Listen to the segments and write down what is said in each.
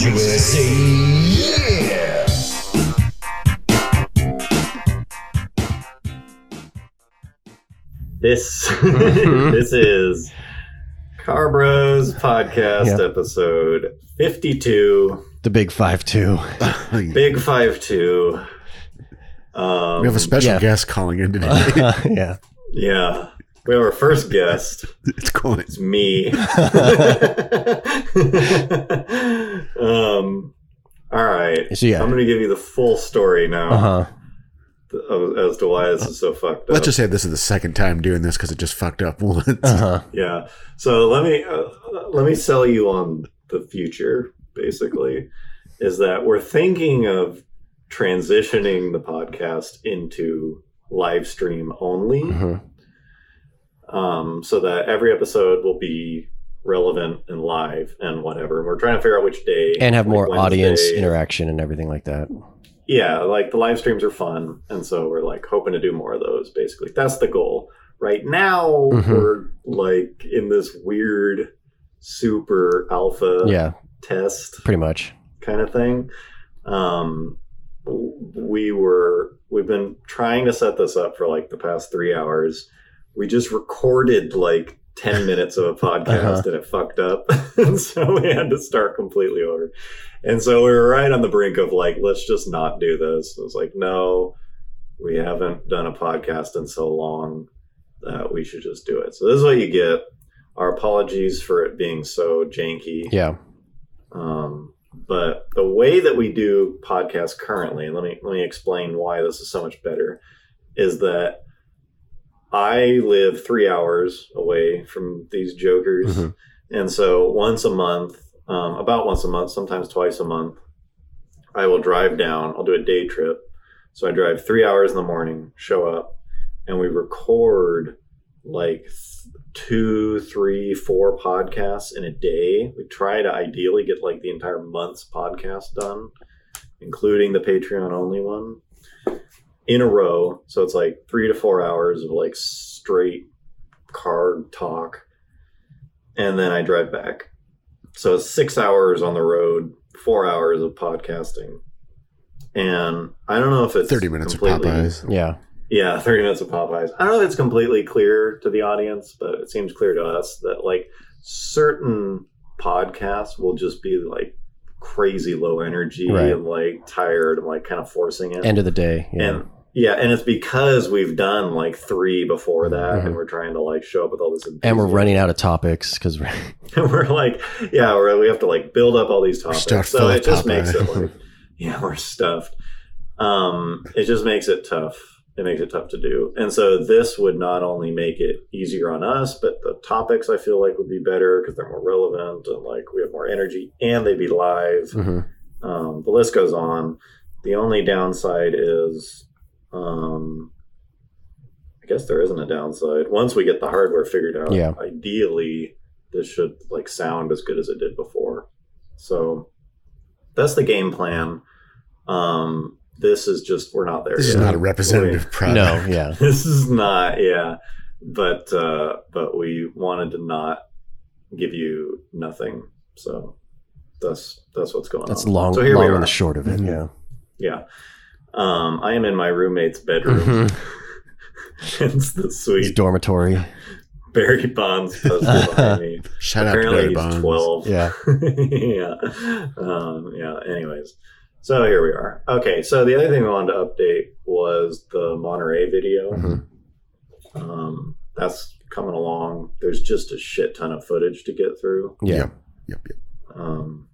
USA. Yeah. This this is Car Bros podcast Yep. episode fifty two, The big five two. Big Five Two. Um, we have a special yeah. guest calling in today. yeah. yeah. We have our first guest. it's calling. It's me. um. All right. So, yeah. I'm going to give you the full story now Uh huh. as to why this is so fucked up. Let's just say this is the second time doing this because it just fucked up once. Uh huh. Yeah. So let me uh, let me sell you on the future. Basically, is that we're thinking of transitioning the podcast into live stream only, Mhm. Um, so that every episode will be relevant and live and whatever. We're trying to figure out which day And have like more audience interaction and everything like that. Yeah, like the live streams are fun, and so we're like hoping to do more of those. Basically, that's the goal. Right now, Mhm. we're like in this weird super alpha Yeah, test pretty much. kind of thing. Um, we were we've been trying to set this up for like the past three hours. We just recorded like ten minutes of a podcast Uh-huh. and it fucked up, and so we had to start completely over. And so we were right on the brink of like, let's just not do this. It was like, no, we haven't done a podcast in so long that we should just do it. So this is what you get. Our apologies for it being so janky. Yeah. Um, but the way that we do podcasts currently, and let me let me explain why this is so much better, is that I live three hours away from these jokers, Mhm. and so once a month, um, about once a month, sometimes twice a month, I will drive down. I'll do a day trip, so I drive three hours in the morning, show up, and we record like two, three, four podcasts in a day. We try to ideally get like the entire month's podcast done, including the Patreon only one, in a row. So it's like three to four hours of like straight car talk. And then I drive back. So it's six hours on the road, four hours of podcasting. And I don't know if it's 30 minutes of Popeyes. Yeah. yeah, 30 minutes of Popeyes. I don't know if it's completely clear to the audience, but it seems clear to us that like certain podcasts will just be like crazy low energy Right. and like tired and like kind of forcing it. End of the day. Yeah. And yeah, and it's because we've done like three before that Mhm. and we're trying to like show up with all this and we're running out of topics because we're we're like, yeah, we're, we have to like build up all these topics. So it just makes it like, yeah, we're stuffed. Um, it just makes it tough. It makes it tough to do. And so this would not only make it easier on us, but the topics I feel like would be better because they're more relevant and like we have more energy and they'd be live. Mhm. Um, the list goes on. The only downside is, um, I guess there isn't a downside. Once we get the hardware figured out, Yeah. ideally this should like sound as good as it did before. So that's the game plan. Um, this is just we're not there. This is not a representative product. no, yeah. this is not yeah but uh but we wanted to not give you nothing so that's that's what's going That's on That's long, so here long we are and the short of it. Mhm. Yeah. yeah um i am in my roommate's bedroom Mhm. it's the It's sweet dormitory. barry bonds poster behind me Shout out to apparently Barry he's Bonds. 12 Yeah. yeah. Um, yeah. Anyways, so here we are. Okay. So the other thing we wanted to update was the Monterey video. Mhm. Um, that's coming along. There's just a shit ton of footage to get through. Yeah. Yep. Yep. Yep. Um,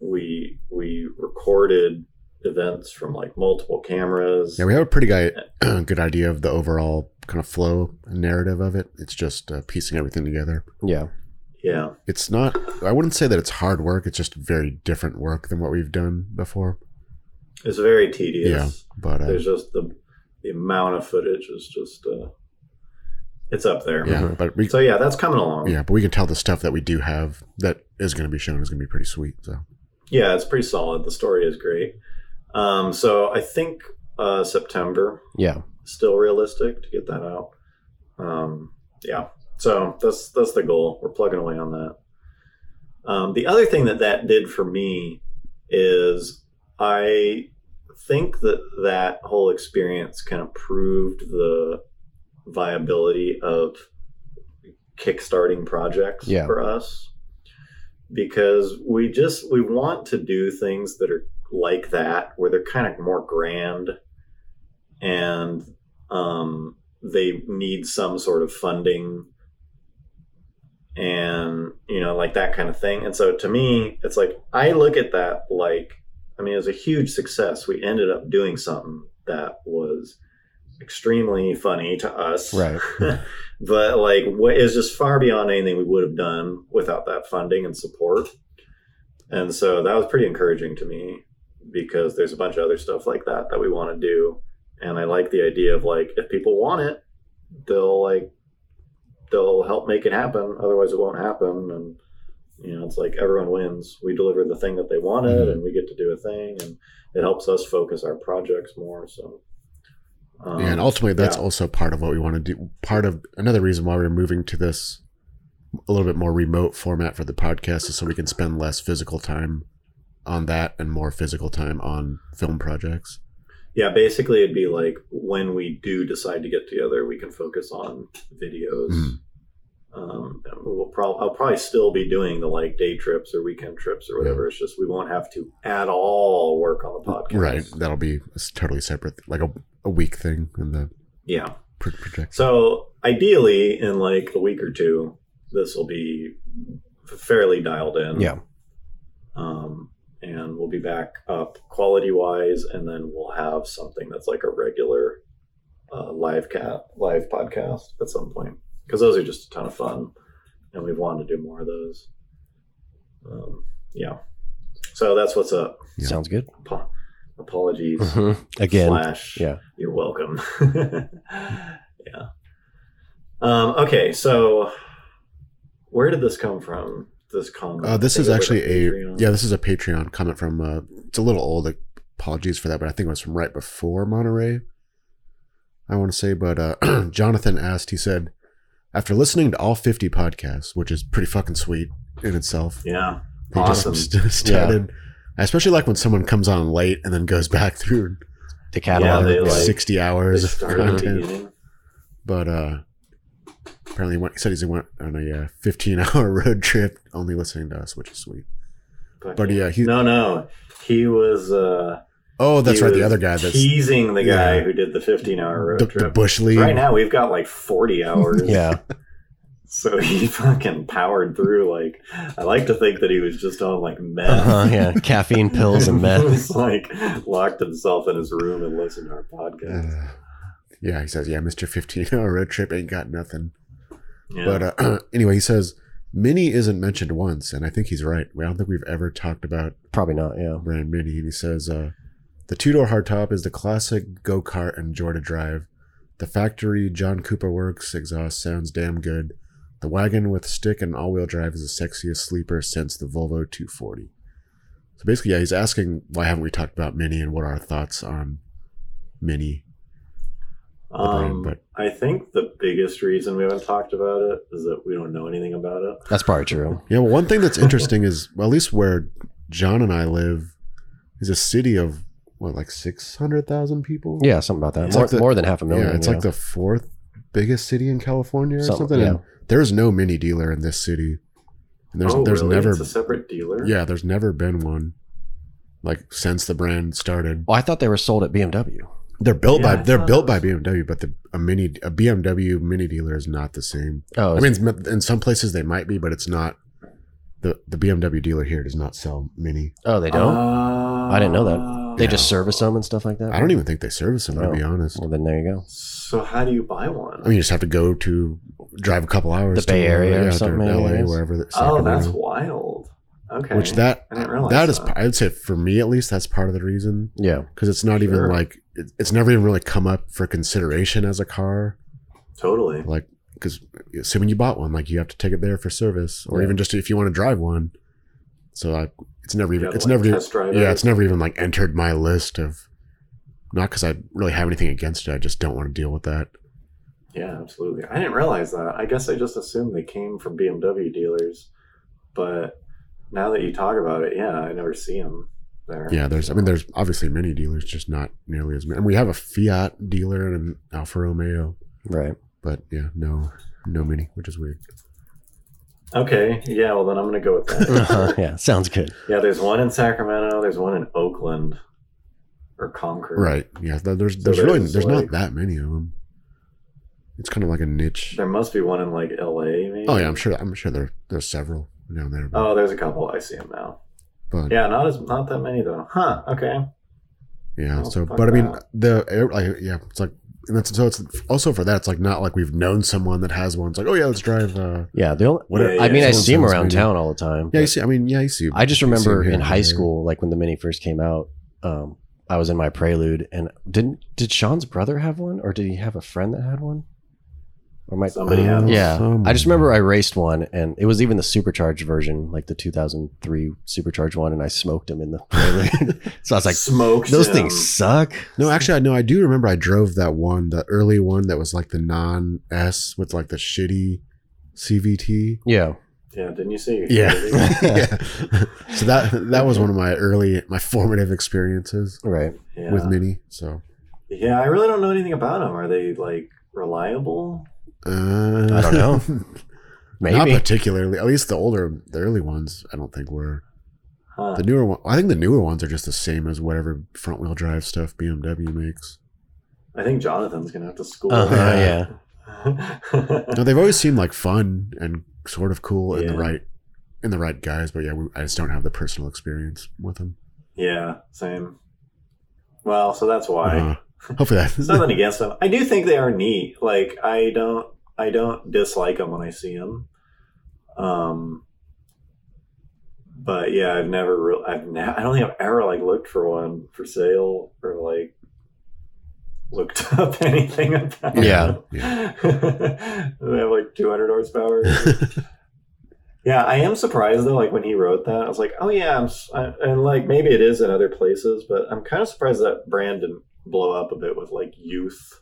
we we recorded events from like multiple cameras. Yeah, we have a pretty guy, good idea of the overall kind of flow and narrative of it. It's just uh, piecing everything together. Yeah. yeah. It's not. I wouldn't say that it's hard work. It's just very different work than what we've done before. It's very tedious. Yeah, but uh, There's just the the amount of footage is just uh, it's up there. yeah, but we So yeah, that's coming along. yeah, but we can tell the stuff that we do have that is going to be shown is going to be pretty sweet. So Yeah, it's pretty solid. The story is great. Um, so I think uh, September Yeah. still realistic to get that out. Um, yeah, so that's that's the goal. We're plugging away on that. Um, the other thing that that did for me is I think that that whole experience kind of proved the viability of kickstarting projects Yeah. for us because we just we want to do things that are like that where they're kind of more grand and um, they need some sort of funding and you know like that kind of thing. And so to me it's like i look at that like i mean it was a huge success. We ended up doing something that was extremely funny to us. Right. but like what is just far beyond anything we would have done without that funding and support. And so that was pretty encouraging to me because there's a bunch of other stuff like that that we want to do and i like the idea of like if people want it they'll like they'll help make it happen otherwise it won't happen and you know it's like everyone wins we deliver the thing that they wanted Mhm. and we get to do a thing and it helps us focus our projects more so um, and ultimately, that's yeah. also part of what we want to do. Part of another reason why we're moving to this a little bit more remote format for the podcast is so we can spend less physical time on that and more physical time on film projects. Yeah, basically, it'd be like when we do decide to get together, we can focus on videos. Mhm. Um, we'll probably I'll probably still be doing the like day trips or weekend trips or whatever. It's just we won't have to at all work on the podcast. Right. That'll be a s- totally separate, like a, a week thing in the Yeah. pr- project. So ideally, in like a week or two, this will be fairly dialed in. Yeah. Um, and we'll be back up quality wise, and then we'll have something that's like a regular uh, live cat live podcast at some point because those are just a ton of fun, and we've wanted to do more of those. Um, yeah. So that's what's up. Yeah. Sounds good. Apo- apologies. Again. Slash, yeah. You're welcome. yeah. Um, okay, so where did this come from? This comment. Uh, this is think it was actually a Patreon. yeah. This is a Patreon comment from. Uh, it's a little old. Apologies for that, but I think it was from right before Monterey. I want to say, but uh, Jonathan asked. He said, after listening to all fifty podcasts, which is pretty fucking sweet in itself, Yeah. he Awesome. just st- started. I especially like when someone comes on late and then goes back through The catalog. they Yeah, like- sixty hours of started at the content. But uh, apparently, he, went, he said he went on a uh, fifteen-hour road trip, only listening to us, which is sweet. But yeah, he- no, no, he was. uh Oh, that's right. The other guy that's teasing the guy Yeah. who did the 15 hour road the, the trip. bush league. Right now, we've got like 40 hours. yeah. So he fucking powered through. Like, I like to think that he was just on like meth. Uh-huh, yeah. Caffeine pills and He meth. was like locked himself in his room and listened to our podcast. Uh, yeah, he says, yeah, Mr. 15 hour road trip ain't got nothing. Yeah. But uh, anyway, he says, Mini isn't mentioned once, and I think he's right. I don't think we've ever talked about Probably not. Yeah. brand Mini. And he says, uh, the two door hardtop is the classic go kart and joy to drive. The factory John Cooper Works exhaust sounds damn good. The wagon with stick and all wheel drive is the sexiest sleeper since the Volvo 240. So basically, yeah, he's asking why haven't we talked about Mini and what are our thoughts on Mini? Um, but- I think the biggest reason we haven't talked about it is that we don't know anything about it. That's probably true. Yeah, well, one thing that's interesting is, well, at least where John and I live is a city of what, like six hundred thousand people. Yeah, something about that. It's More, like the- more than half a million. yeah, it's like the fourth biggest city in California or Something, something. yeah. And there's no mini dealer in this city. And there's oh, there's really? never It's a separate dealer. yeah, there's never been one like since the brand started. Oh, I thought they were sold at BMW. They're built Yeah, by they're built by BMW, but the a mini a BMW mini dealer is not the same. Oh, I mean, it's- in some places they might be, but it's not. The the BMW dealer here does not sell mini. oh, they don't. I didn't know that. Oh. they just service them and stuff like that. I don't even think they service them, to Oh. be honest. Well, then there you go. So how do you buy one? I mean, you just have to go to drive a couple hours The Bay to Area or yeah, to something, LA, wherever. The, oh, that's wild. Okay. which that I didn't realize that is. that. I'd say for me at least, that's part of the reason Yeah. because it's not even like it, it's never even really come up for consideration as a car. totally. Like because assuming you bought one, like you have to take it there for service, or Yeah. even just if you want to drive one. So like it's never even You it's like, never even test drive yeah it's never even like entered my list of. Not because I really have anything against it. I just don't want to deal with that. Yeah, absolutely. I didn't realize that. I guess I just assumed they came from BMW dealers, but now that you talk about it, yeah, I never see them. there. Yeah, there's. I mean, there's obviously many dealers, just not nearly as many. And we have a Fiat dealer and an Alfa Romeo, Right. but yeah, no, no mini, which is weird. Okay, yeah. Well, then I'm gonna go with that. Uh-huh. yeah, sounds good. yeah, there's one in Sacramento. There's one in Oakland or Concord. Right? Yeah. th- There's So there's really there's, there's like- not that many of them. It's kind of like a niche. There must be one in like L.A. Maybe. Oh yeah, I'm sure. I'm sure there there's several down there. But, Oh, there's a couple. I see them now. but Yeah, not as not that many though. Huh. Okay. Yeah. So, fuck but I mean, that. the air- like, yeah, it's like, and that's so it's also for that. It's like not like we've known someone that has one. It's like, oh yeah, let's drive. uh Yeah, the only, Whatever. Yeah, I mean, I see them around maybe. town all the time. Yeah, you but see. I mean, yeah, you see. I just you see 'em remember in high there. school, like when the Mini first came out, um, I was in my Prelude, and didn't did Sean's brother have one, or did he have a friend that had one? Or my Somebody has. yeah, Someone. I just remember I raced one, and it was even the supercharged version, like the 2003 supercharged one, and I smoked him in the Prelude. so I was like, smoked those him. things suck. No, actually, I know. I do remember. I drove that one, the early one that was like the non S with like the shitty CVT. Yeah, Yeah, didn't you see? Yeah, yeah. So that that was one of my early, my formative experiences right. yeah. with Mini. So Yeah, I really don't know anything about them. Are they like reliable? Uh, I don't know. Not particularly. At least the older, the early ones, I don't think were. Huh. The newer one, I think the newer ones are just the same as whatever front wheel drive stuff BMW makes. I think Jonathan's gonna have to school. Uh-huh, Yeah. yeah. No, they've always seemed like fun and sort of cool in the right, in the right guys. But yeah, we, I just don't have the personal experience with them. yeah, same. Well, so that's why. Uh, hopefully that. It's nothing against them. I do think they are neat. Like I don't, I don't dislike them when I see them. Um, but yeah, I've never really, I've, ne- I don't think I've ever like looked for one for sale or like looked up anything about. Yeah. them. they have like 200 horsepower. Yeah, I am surprised though. Like when he wrote that, I was like, "Oh yeah," I, and like maybe it is in other places, but I'm kind of surprised that brand didn't blow up a bit with like youth,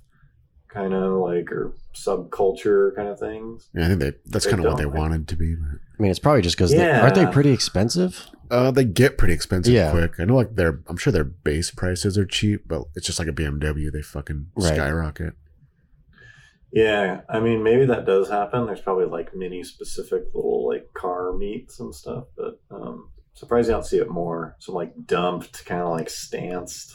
kind of like or subculture kind of things. yeah, I think they. That's kind of what they like- wanted to be. but- I mean, it's probably just because Yeah. aren't they pretty expensive? Uh, they get pretty expensive Yeah. quick. I know, like their. I'm sure their base prices are cheap, but it's just like a BMW. They fucking Right. skyrocket. Yeah, I mean maybe that does happen. There's probably like mini specific little like car meets and stuff, but um, surprised you don't see it more. Some like dumped, kind of like stanced.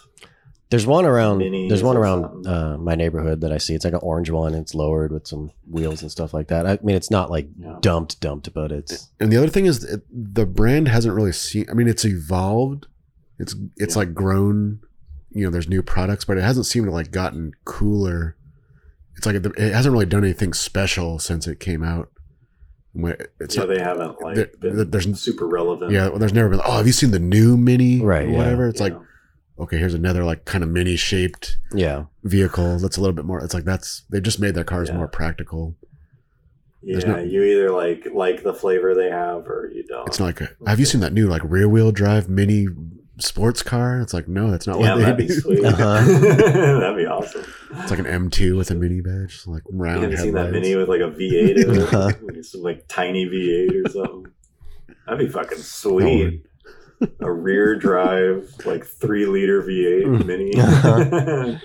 There's one around. Minis there's one or around something. uh, my neighborhood that I see. It's like an orange one. It's lowered with some wheels and stuff like that. I mean, it's not like Yeah. dumped, dumped, but it's And the other thing is, it, the brand hasn't really seen. I mean, it's evolved. It's it's Yeah. like grown. You know, there's new products, but it hasn't seemed to like gotten cooler. It's like it, it hasn't really done anything special since it came out. When- It's yeah, not. they haven't like there- been there's- super relevant. Yeah, well, there's never been. Oh, have you seen the new Mini? Right, Or yeah. whatever. It's Yeah. like okay, here's another like kind of mini shaped yeah. vehicle that's a little bit more. It's like that's they just made their cars Yeah. more practical. yeah, no- you either like like the flavor they have or you don't. It's not like a, have you seen that new like rear wheel drive mini sports car? It's like no, that's not yeah, what they that'd be sweet. Uh-huh. that'd be awesome. It's like an M2 with a mini badge, like You round haven't seen that mini with like a V8 in Uh-huh. Some like tiny V8 or something. That'd be fucking That sweet. A rear drive, like three liter V8 mini. Uh-huh.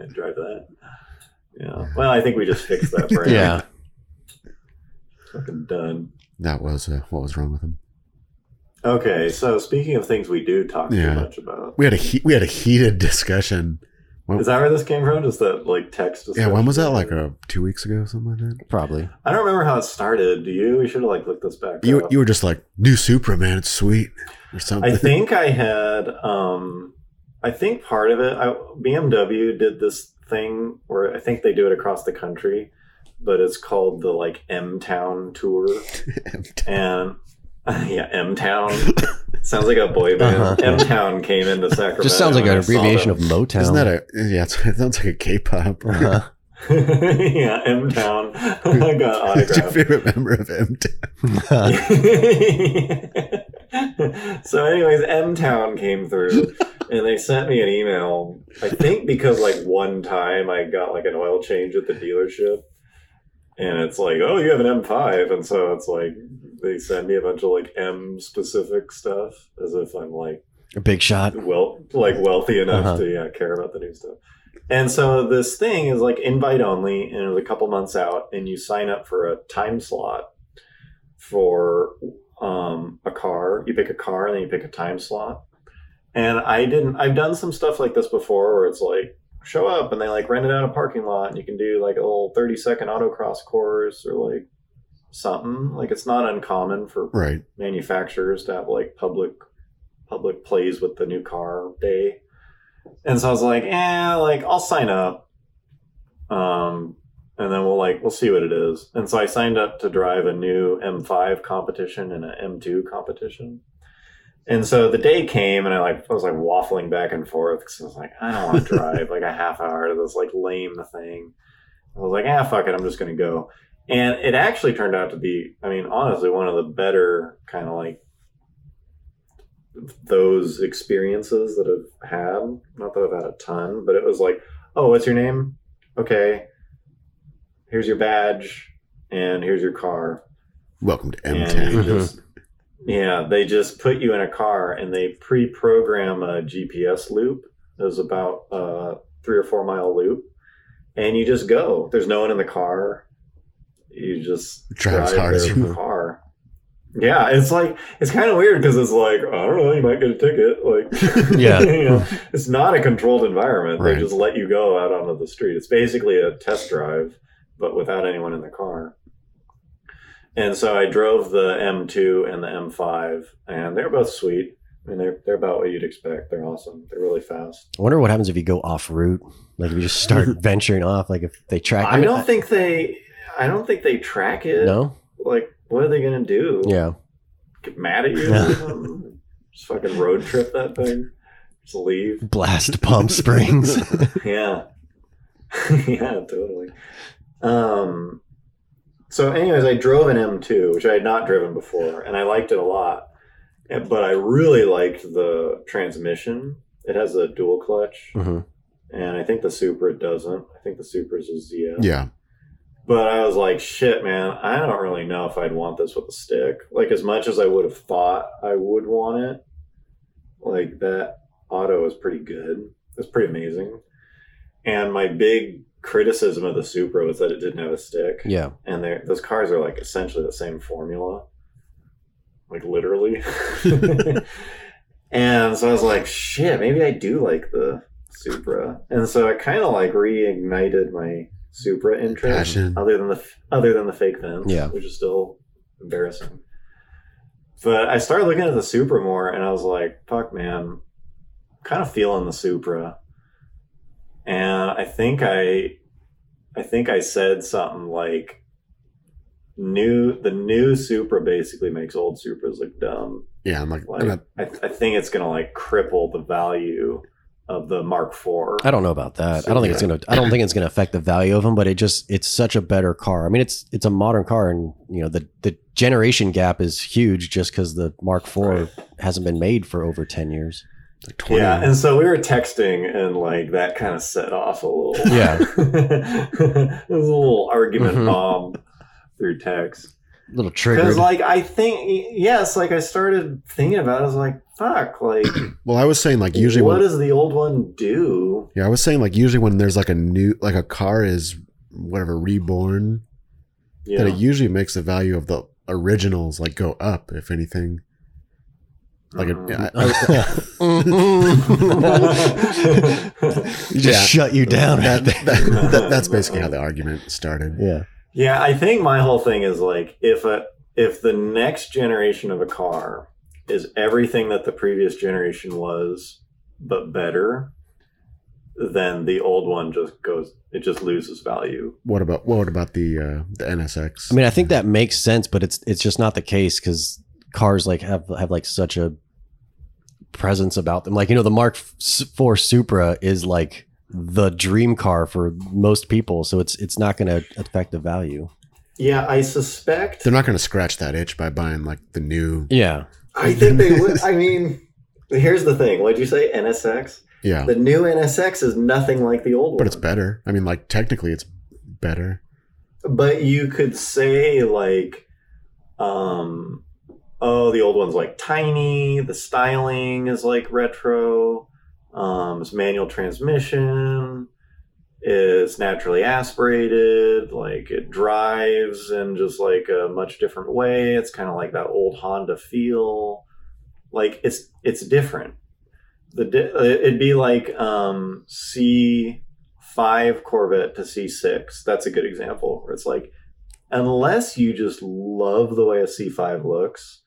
I'd drive that. Yeah. Well, I think we just fixed that brand. Yeah. Fucking done. That was uh, what was wrong with him. Okay, so speaking of things we do talk Yeah. too much about, We had a he- we had a heated discussion. Is that where this came from? Just that like text? Yeah, when was that? Like uh two weeks ago, something like that. Probably. I don't remember how it started. Do you? We should have like looked this back. You up. you were just like new Supra, man. It's sweet or something. I think I had. um I think part of it. I, BMW did this thing where I think they do it across the country, but it's called the like M Town tour, and yeah, M Town sounds like a boy band. Uh-huh. M Town came into Sacramento. Just sounds like an abbreviation of. Motown. Isn't that a yeah? It's, it sounds like a K-pop. Uh-huh. yeah, M Town. I got Who's your favorite member of M Town? so, anyways, M Town came through, and they sent me an email. I think because like one time I got like an oil change at the dealership, and it's like, oh, you have an M5, and so it's like they send me a bunch of like M specific stuff as if I'm like A big shot. well like wealthy enough Uh-huh. to yeah care about the new stuff. And so this thing is like invite only, and it was a couple months out, and you sign up for a time slot for um, a car. You pick a car, and then you pick a time slot. And I didn't. I've done some stuff like this before, where it's like show up, and they like rent it out a parking lot, and you can do like a little thirty second autocross course or like something. Like it's not uncommon for Right. manufacturers to have like public public plays with the new car day. And so I was like, eh, like I'll sign up. Um and then we'll like we'll see what it is. And so I signed up to drive a new M5 competition and an M2 competition. And so the day came and I like I was like waffling back and forth because I was like, I don't want to drive like a half hour to this like lame thing. I was like, ah, fuck it, I'm just gonna go. And it actually turned out to be, I mean, honestly, one of the better kind of like those experiences that I've had. Not that I've had a ton, but it was like, oh, what's your name? Okay. Here's your badge and here's your car. Welcome to And M10. Mm-hmm. yeah, they just put you in a car and they pre program a GPS loop. It was about a three or four mile loop. And you just go. There's no one in the car. You just Drive as drive hard as their you want. car. Yeah, it's like it's kind of weird because it's like I don't know, you might get a ticket. Like, Yeah. you know, it's not a controlled environment. Right. They just let you go out onto the street. It's basically a test drive, but without anyone in the car. And so I drove the M2 and the M5, and they're both sweet. I mean, they're they're about what you'd expect. They're awesome. They're really fast. I wonder what happens if you go off route. Like if you just start venturing off. Like if they track. I mean, don't think they. I don't think they track it. No. Like, what are they gonna do? Yeah. Get mad at you? or? Just fucking road trip that thing. Just leave. Blast pump springs. yeah yeah totally um so anyways i drove an m2 which i had not driven before and i liked it a lot but i really liked the transmission it has a dual clutch hmm and i think the supra doesn't i think the supra's a zf Yeah. But i was like shit man i don't really know if i'd want this with a stick. Like as much as i would have thought i would want it like that auto is pretty good. It's pretty amazing. And my big criticism of the supra was that it didn't have a stick. Yeah. and those cars are like essentially the same formula. Like literally. And so i was like shit maybe i do like the supra. And so it kind of like reignited my supra interest Passion. other than the other than the fake vents Yeah. which is still embarrassing but i started looking at the supra more and i was like fuck man kind of feeling the supra and i think i i think i said something like new the new supra basically makes old supras look dumb Yeah. I'm like, like and I- I, I think it's gonna like cripple the value of the mark iv I don't know about that. I don't think it's gonna. I don't think it's gonna affect the value of them. But it just it's such a better car. I mean, it's it's a modern car, and you know the the generation gap is huge just because the Mark IV hasn't been made for over ten years. like yeah and so we were texting and like that kind of set off a little Yeah. it was a little argument Mhm. bomb through text little because like i think yes like i started thinking about it i was like fuck like well, I was saying like usually what when, does the old one do yeah, I was saying like usually when there's like a new, like a car is whatever reborn, you then know? it usually makes the value of the originals like go up, if anything. Like it, Mhm. you just Yeah. shut you down. that, that, that- that's basically how the argument started. yeah. Yeah, I think my whole thing is like if a if the next generation of a car is everything that the previous generation was but better, then the old one just goes it just loses value. What about what about the uh, the NSX? I mean, I think that makes sense, but it's it's just not the case because cars like have have like such a presence about them. Like you know, the Mark IV Supra is like the dream car for most people, so it's it's not going to affect the value. Yeah, I suspect they're not going to scratch that itch by buying like the new. Yeah, I think they would I mean here's the thing. What'd you say? NSX? Yeah, The new NSX is nothing like the old but one. But it's better. I mean, like technically, it's better. but you could say like um oh, the old one's like tiny. The styling is like retro. Um, it's manual transmission. It's naturally aspirated. Like it drives in just like a much different way. It's kind of like that old Honda feel. Like it's it's different. The di- it'd be like um, C five Corvette to C six. That's a good example. Where it's like unless you just love the way a C5 looks,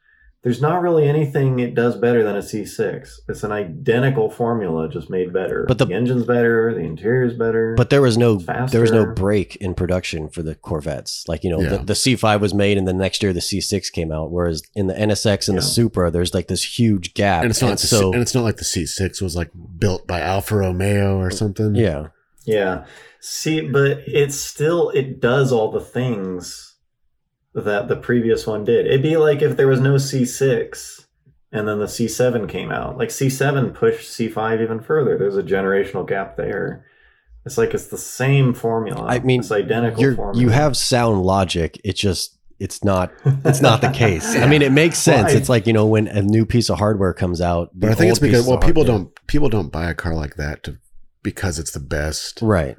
there's not really anything it does better than a C6. It's an identical formula, just made better. But the- the engine's better, the interior's better. But there was no there was no break in production for the Corvettes. Like you know, Yeah. the, the C5 was made, and the next year the C6 came out. Whereas in the NSX and the Yeah. Supra, there's like this huge gap. and it's not like the, so and it's not like the C6 was like built by Alfa Romeo or something. yeah, yeah, see, but it's still it does all the things that the previous one did. It'd be like if there was no C6 and then the C7 came out. Like C7 pushed C5 even further. There's a generational gap there. It's like it's the same formula. I mean, it's identical you're formula. you have sound logic. It just it's not it's not the case. I mean, it makes Well, sense. I- it's like you know when a new piece of hardware comes out. But I think it's because well people hardware- don't people don't buy a car like that to because it's the best. right.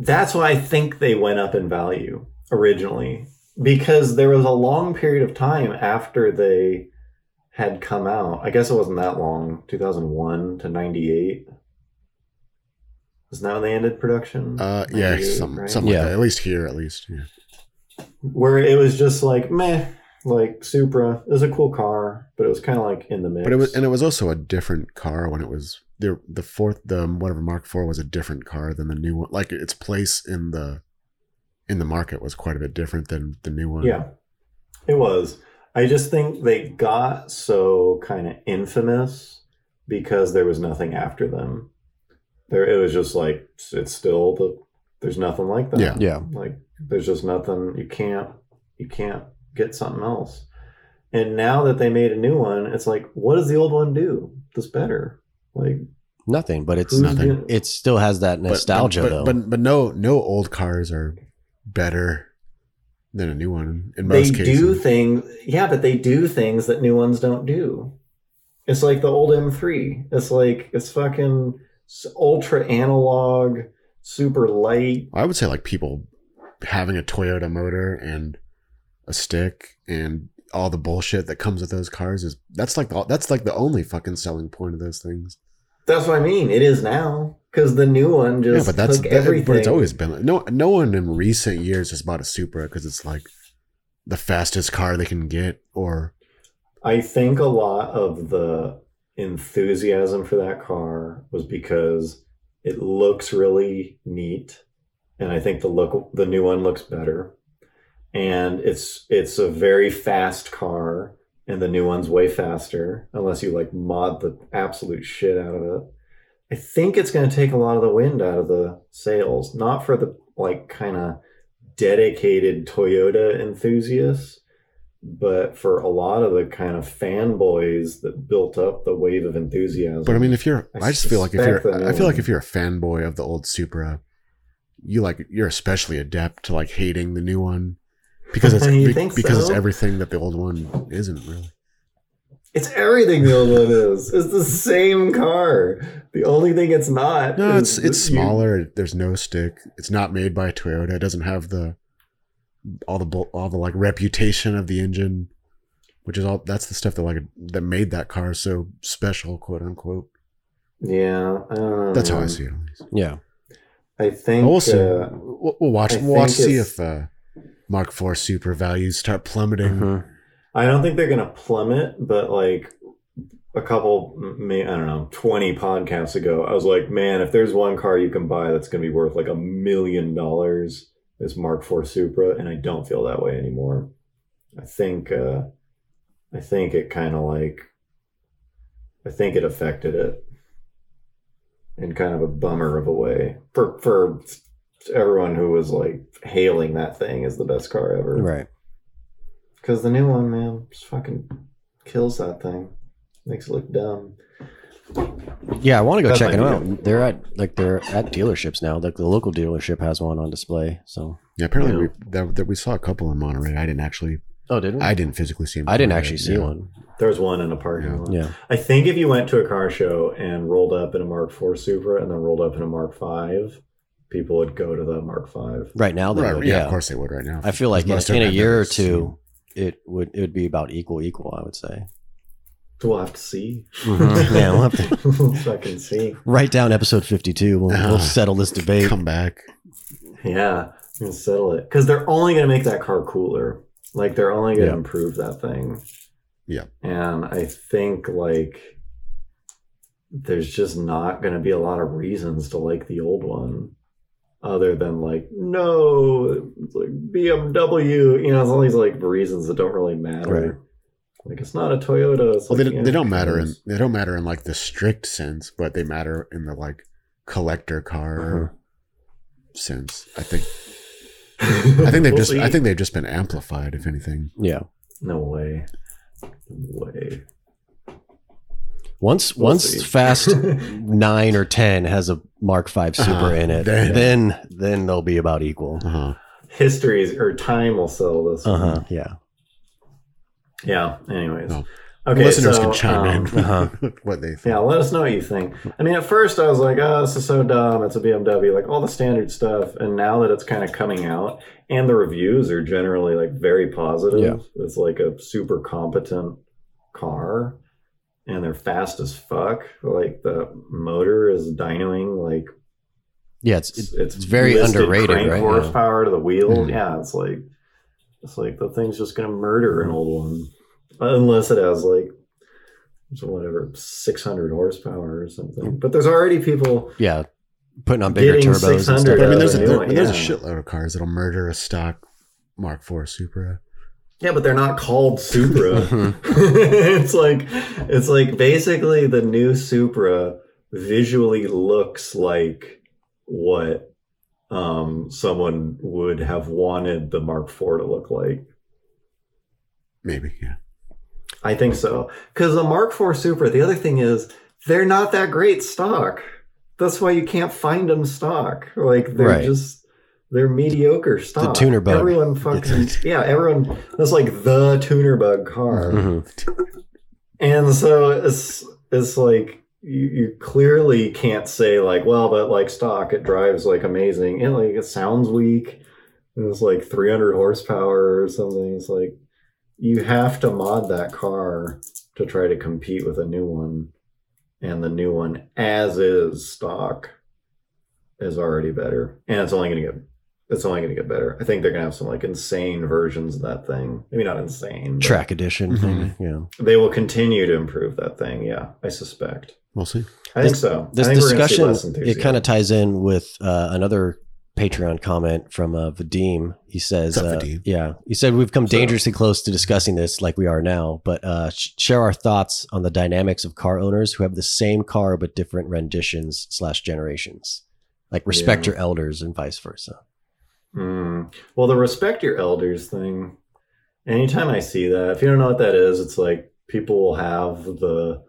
That's why I think they went up in value originally because there was a long period of time after they had come out. I guess it wasn't that long, 2001 to 98. Isn't that when they ended production? Uh yeah, some, right? something Yeah. like that. At least here, at least. Yeah. Where it was just like meh, like Supra. It was a cool car, but it was kind of like in the mix. But it was and it was also a different car when it was the the fourth the whatever Mark IV was a different car than the new one. Like its place in the in the market was quite a bit different than the new one. Yeah, it was. I just think they got so kind of infamous because there was nothing after them. There, it was just like it's still the. There's nothing like that. Yeah. Yeah. like there's just nothing. You can't. You can't get something else. And now that they made a new one, it's like, what does the old one do that's better? Like, Nothing, but it's nothing. gonna- it still has that But- nostalgia but, though. But but no no old cars are better than a new one in they most cases. They do things yeah but they do things that new ones don't do it's like the old m3 it's like it's fucking ultra analog super light I would say like people having a Toyota motor and a stick and all the bullshit that comes with those cars is that's like the, that's like the only fucking selling point of those things. That's what i mean. It is now. Because the new one just yeah, but that's took that, everything but it's always been like, no no one in recent years has bought a Supra because it's like the fastest car they can get or i think a lot of the enthusiasm for that car was because it looks really neat and i think the look the new one looks better. And it's it's a very fast car and the new one's way faster unless you like mod the absolute shit out of it. I think it's going to take a lot of the wind out of the sails, not for the like kind of dedicated toyota enthusiasts but for a lot of the kind of fanboys that built up the wave of enthusiasm. But I mean if you're I I just feel like if you're I feel like if you're a fanboy of the old Supra you like you're especially adept to like hating the new one because it's You be- think because it's everything that the old one isn't really. It's everything the old one is. It's the same car. The only thing it's not. No, is it's it's that you- smaller. There's no stick. It's not made by Toyota. It doesn't have the all the all the like reputation of the engine, which is all that's the stuff that like that made that car so special, quote unquote. Yeah, I don't know. That's how I see it. Yeah. I think. We'll see. uh, We'll, we'll watch. I We'll watch. See if uh, Mark IV Supra values start plummeting. Mhm. I don't think they're gonna plummet, but like a couple, may I don't know, twenty podcasts ago, I was like, man, if there's one car you can buy that's gonna be worth like a million dollars, it's Mark IV Supra, and I don't feel that way anymore. I think, uh, I think it kind of like, I think it affected it in kind of a bummer of a way for for everyone who was like hailing that thing as the best car ever. Right. Because the new one, man, just fucking kills that thing. Makes it look dumb. Yeah, I want to go That's check it my out. They're at like they're at dealerships now. Like the local dealership has one on display. So Yeah, apparently Yeah. we that, that we saw a couple in Monterey. I didn't actually Oh, did we? I didn't physically see him. I didn't actually see yeah. one. There's one in a parking Yeah. lot. Yeah. I think if you went to a car show and rolled up in a Mark IV Supra and then rolled up in a Mark V, people would go to the Mark V. Right now, they Right, would, yeah, yeah. of course they would right now. I feel like in, in a year or two, it would it would be about equal equal. I would say. So we'll have to see. Mm-hmm. yeah, we'll have to We'll fucking see. write down episode fifty-two. We'll, we'll ah, settle this debate. come back. Yeah, we can settle it because they're only going to make that car cooler. Like they're only going to Yeah. improve that thing. Yeah. and I think like there's just not going to be a lot of reasons to like the old one, other than like no, it's like BMW. You know, it's all these like reasons that don't really matter. Right. Like it's not a Toyota. Well, like, they, yeah, they don't matter in they don't matter in like the strict sense, but they matter in the like collector car Uh-huh. sense. I think. I think they've We'll just. see. I think they've just been amplified. If anything. Yeah. no way, no way. Once We'll once see. Fast Nine or Ten has a Mark Five Supra Uh-huh. in it, Then- then then they'll be about equal. Uh huh. History's or time will settle this. Uh one. huh. Yeah. Yeah. Anyways. No. Okay. Listeners so, can chime um, in uh-huh. what they think. Yeah, let us know what you think. I mean, at first I was like, oh, this is so dumb. It's a BMW, like all the standard stuff. And now that it's kind of coming out and the reviews are generally like very positive, Yeah. it's like a super competent car and they're fast as fuck. Like the motor is dynoing like Yeah. It's it's, it's, it's very underrated, crank right? Yeah. horsepower to the wheel. Mhm. Yeah, it's like it's like the thing's just gonna murder an old one, unless it has like whatever six hundred horsepower or something. But there's already people. Yeah. Putting on bigger turbos and stuff. But I mean, there's a, there, don't- there's a shitload of cars that'll murder a stock Mark IV Supra. Yeah, but they're not called Supra. Mhm. it's like it's like basically the new Supra visually looks like what um someone would have wanted the Mark IV to look like. Maybe, yeah. I think so. Because the Mark IV Supra, the other thing is they're not that great stock. That's why you can't find them stock. Like they're Right. just they're mediocre stock. The tuner bug. Everyone fucking yeah. Everyone that's like the tuner bug car. Mhm. And so it's it's like you, you clearly can't say like, well, but like stock, it drives like amazing. It like it sounds weak. It's like 300 horsepower or something. It's like you have to mod that car to try to compete with a new one, and the new one as is stock is already better, and it's only going to get it's only going to get better. I think they're going to have some like insane versions of that thing. Maybe not insane. Track edition. Mhm. maybe, Yeah. they will continue to improve that thing. Yeah, I suspect. We'll see. I think so. This think we're gonna see discussion it kind of ties in with uh, another Patreon comment from uh, Vadim. He says, up, uh, Vadim? "Yeah, he said we've come So- dangerously close to discussing this like we are now, but uh, sh- share our thoughts on the dynamics of car owners who have the same car but different renditions slash generations, like respect Yeah. your elders and vice versa." Mm. Well, the respect your elders thing. Anytime I see that, if you don't know what that is, it's like people will have the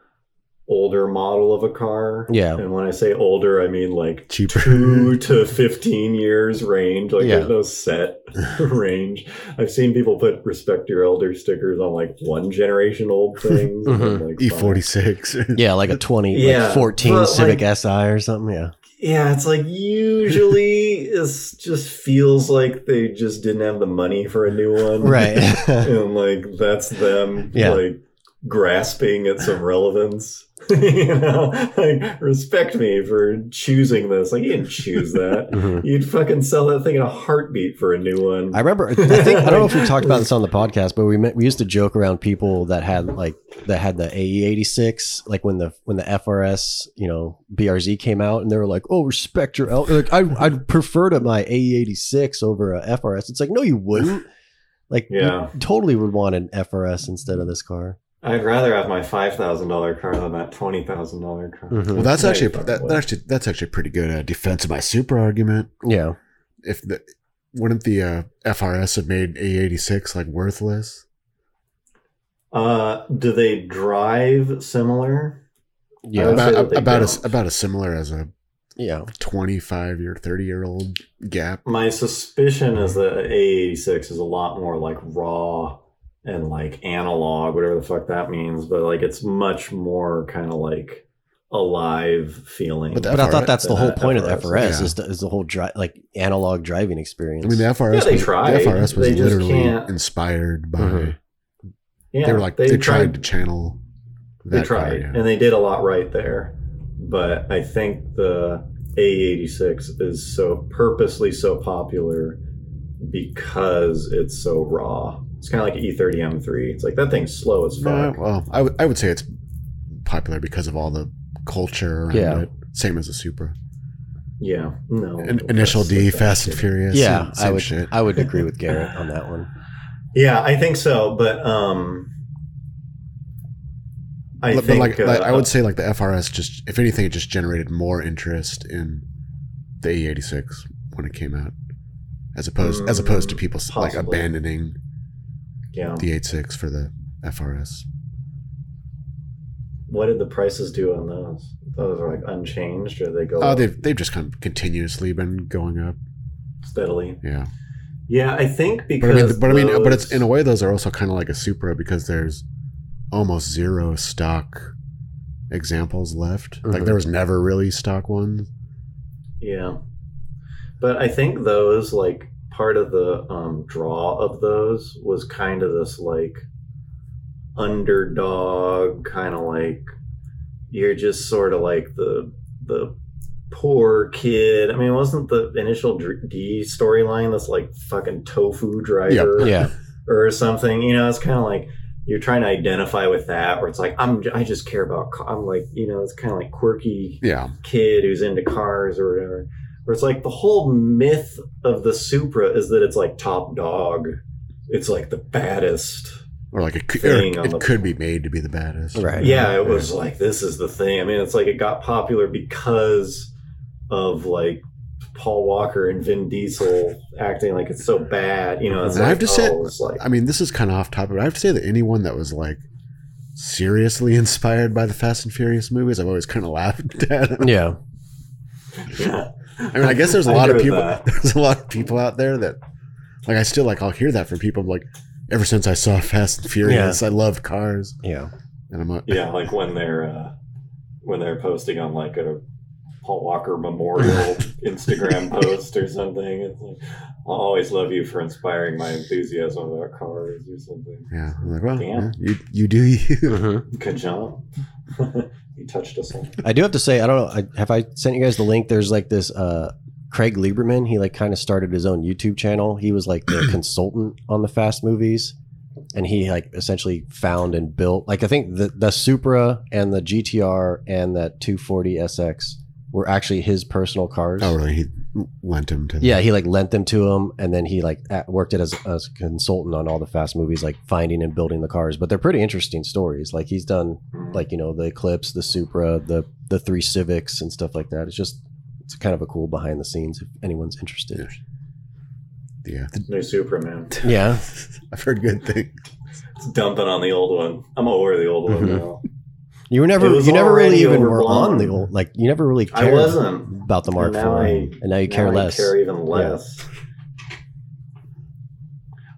older model of a car. Yeah. And when I say older, I mean like Cheaper. two to 15 years range. Like Yeah. there's no set range. I've seen people put respect your elder stickers on like one generation old things. then, like, E46. Yeah, like a twenty, Yeah, like fourteen but, Civic like- Si or something. Yeah, Yeah, it's like usually it just feels like they just didn't have the money for a new one. right. and like that's them Yeah. like grasping at some relevance. you know, like respect me for choosing this. Like you didn't choose that. Mhm. You'd fucking sell that thing in a heartbeat for a new one. I remember. I think I don't know if we talked about this on the podcast, but we met, we used to joke around people that had like that had the AE eighty six, like when the when the FRS you know BRZ came out, and they were like, "Oh, respect your el-. Like I I'd prefer to my AE eighty six over a FRS." It's like, no, you wouldn't. Like, Yeah. totally would want an FRS instead of this car. I'd rather have my five thousand dollar car than that twenty thousand dollar car. Mhm. Well, that's Yeah, actually that, that actually that's actually pretty good uh, defense of my Supra argument. Yeah, If the wouldn't the uh, FRS have made AE86 like worthless? Uh, do they drive similar? Yeah, about about as don't. about as similar as a yeah. 25 year 30 year old gap. My suspicion is that AE86 is a lot more like raw and like analog, whatever the fuck that means. But like it's much more kind of like alive feeling. But the But I thought that's the the whole point of the FRS, FRS yeah. is the, is the whole dri- like analog driving experience. I mean, the FRS. Yeah, they was, tried. The FRS was They literally can't- inspired by. Mhm. yeah, they were like they, tried, to channel. they That car, tried yeah. and they did a lot right there but i think the AE86 is so purposely so popular because it's so raw it's kind of like e30 m3 it's like that thing's slow as No, fuck well, I would I would say it's popular because of all the culture around Yeah. it. Same as the Supra. yeah no In, Initial D, Fast and. Furious. yeah, same I would shit. I would agree with Garrett on that one. yeah i think so but um i but, but think like, like uh, I would say, like the FRS, just if anything, it just generated more interest in the AE86 when it came out, as opposed as opposed to Mm, people like abandoning yeah the 86 for the FRS. what did the prices do on those those are like unchanged or they go Oh, up they've they've just kind of continuously been going up. steadily Yeah, Yeah, I think but because I mean, but I mean, but it's in a way those are also kind of like a Supra because there's almost zero stock examples left. Like Mhm. there was never really stock ones. yeah, but I think those like part of the um, draw of those was kind of this like underdog kind of like you're just sort of like the the poor kid. I mean, it wasn't the initial D storyline this like fucking tofu driver? Yeah, or something. You know, it's kind of like you're trying to identify with that, where it's like I'm I just care about. I'm like you know, it's kind of like quirky Yeah, kid who's into cars or whatever. Where it's like the whole myth of the Supra is that it's like top dog. It's like the baddest. or like it could, Thing or on it the- could be made to be the baddest. Right. Yeah, it was like this is the thing. I mean, it's like it got popular because of like Paul Walker and Vin Diesel acting like it's so bad. You know, it's And I have to say- oh, it's like I mean, this is kind of off topic, but I have to say that anyone that was like seriously inspired by the Fast and Furious movies, I've always kind of laughed at. yeah. yeah. I mean, I guess there's a I lot of people. that. There's a lot of people out there that, like, I still like. I'll hear that from people. I'm like, ever since I saw Fast and Furious, I love cars, Yeah. and I'm like, yeah, like when they're uh, when they're posting on like a Paul Walker memorial Instagram post or something. It's like I'll always love you for inspiring my enthusiasm about cars or something. yeah, I'm like, well, Damn. yeah, you you do you. Mhm. Good job. you touched us all. I do have to say, I don't know. I, have I sent you guys the link? There's like this uh, Craig Lieberman. He like kind of started his own YouTube channel. He was like the consultant on the Fast movies, and he like essentially found and built like I think the the Supra and the GTR and that 240 SX were actually his personal cars. Oh, really? He lent him to. Yeah, he like lent them to him, and then he like at, worked it as, as a consultant on all the fast movies, like finding and building the cars. But they're pretty interesting stories. Like he's done like you know the Eclipse, the Supra, the the three Civics and stuff like that. It's just it's kind of a cool behind the scenes if anyone's interested. yeah. New Superman. Yeah, I've heard good things. It's dumping on the old one. I'm over the old one Mhm. now. You were never you never really even were on the old like you never really I cared wasn't. about the Mark And IV, I- and now you care Now I less. care even less.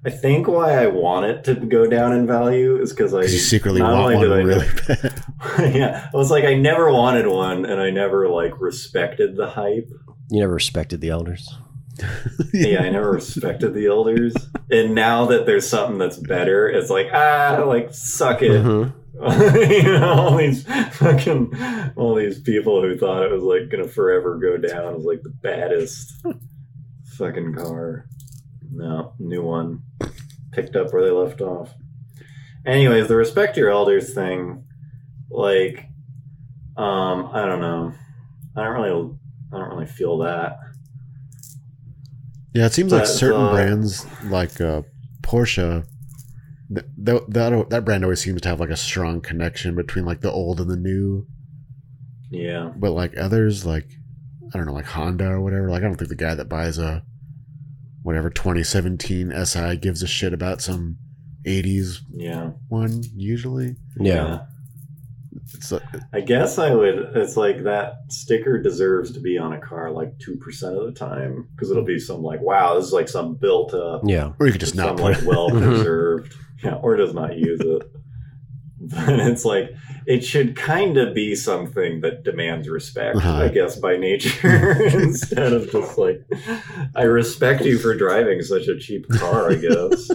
I think why I want it to go down in value is because I you secretly want one I really bad. yeah, I was like I never wanted one, and I never like respected the hype. You never respected the elders. yeah, I never respected the elders, and now that there's something that's better, it's like ah, like suck it. Mhm. you know, all these fucking all these people who thought it was like gonna forever go down as like the baddest fucking car. No, new one. Picked up where they left off. Anyways, the respect your elders thing, like um, I don't know. I don't really I don't really feel that. Yeah, it seems like certain uh, brands, like uh, Porsche, that that that brand always seems to have like a strong connection between like the old and the new. Yeah. But like others, like I don't know, like Honda or whatever. Like I don't think the guy that buys a whatever 2017 SI gives a shit about some 80s Yeah. one. Usually, Yeah. it's like, I guess I would. It's like that sticker deserves to be on a car like two percent of the time because it'll be some like, wow, this is like some built up, Yeah. or you could just some not put like well preserved. yeah, or does not use it. But it's like it should kind of be something that demands respect, Uh-huh. I guess, by nature, instead of just like I respect you for driving such a cheap car. I guess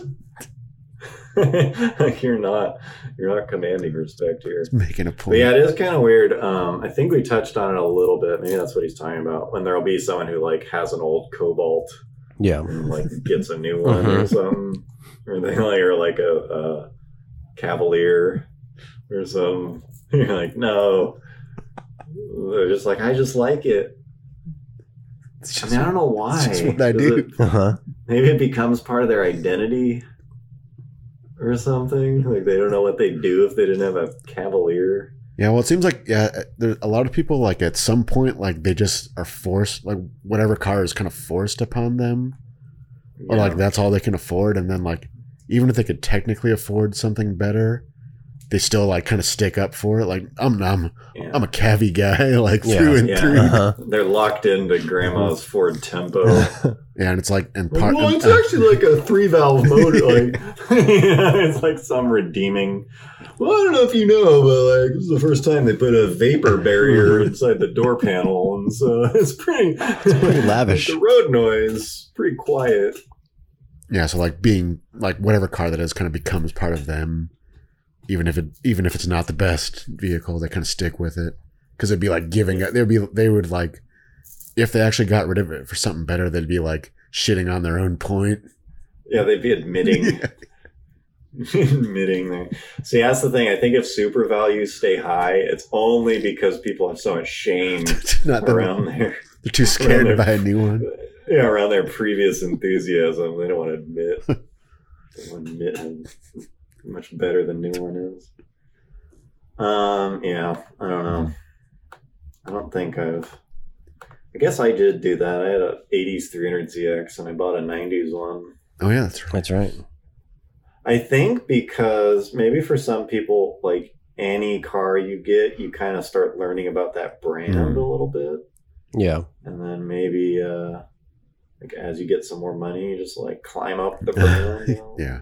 like you're not you're not commanding respect here. Making a But point. yeah, it is kind of weird. Um, I think we touched on it a little bit. Maybe that's what he's talking about. When there'll be someone who like has an old Cobalt Yeah. and like gets a new one or Mhm. something, or they like or like a, a Cavalier or some. You're like, no. They're just like, I just like it. It's I mean, I don't know why. it's just what I do. it- Uh huh. maybe it becomes part of their identity or something. Like they don't know what they'd do if they didn't have a Cavalier. Yeah, well, it seems like yeah, there a lot of people like at some point like they just are forced like whatever car is kind of forced upon them, or Yeah. like that's all they can afford, and then like even if they could technically afford something better, they still like kind of stick up for it. Like I'm I'm Yeah. I'm a cavi guy, like Yeah, through and yeah. through. Uh-huh. They're locked into grandma's Ford Tempo. Yeah, and it's like and part. well, it's actually like a three valve motor. Like, yeah, it's like some redeeming. Well, I don't know if you know, but like this is the first time they put a vapor barrier inside the door panel, and so it's pretty, it's pretty lavish. the road noise pretty quiet. Yeah, so like being like whatever car that is kind of becomes part of them, even if it even if it's not the best vehicle, they kind of stick with it because it'd be like giving it. They'd be they would like if they actually got rid of it for something better, they'd be like shitting on their own point. Yeah, they'd be admitting. admitting there. See, that's the thing. I think if Supra values stay high, it's only because people have so much shame not that around their they're too scared to buy a new one. Yeah, around their previous enthusiasm, they don't want to admit. they don't want to admit how much better the new one is. Um, yeah, I don't know. I don't think I've. I guess I did do that. I had a '80s 300ZX and I bought a '90s one. Oh yeah, that's right. That's right. I think because maybe for some people, like any car you get, you kind of start learning about that brand Mhm. a little bit. Yeah. and then maybe uh like as you get some more money you just like climb up the brand you know? Yeah,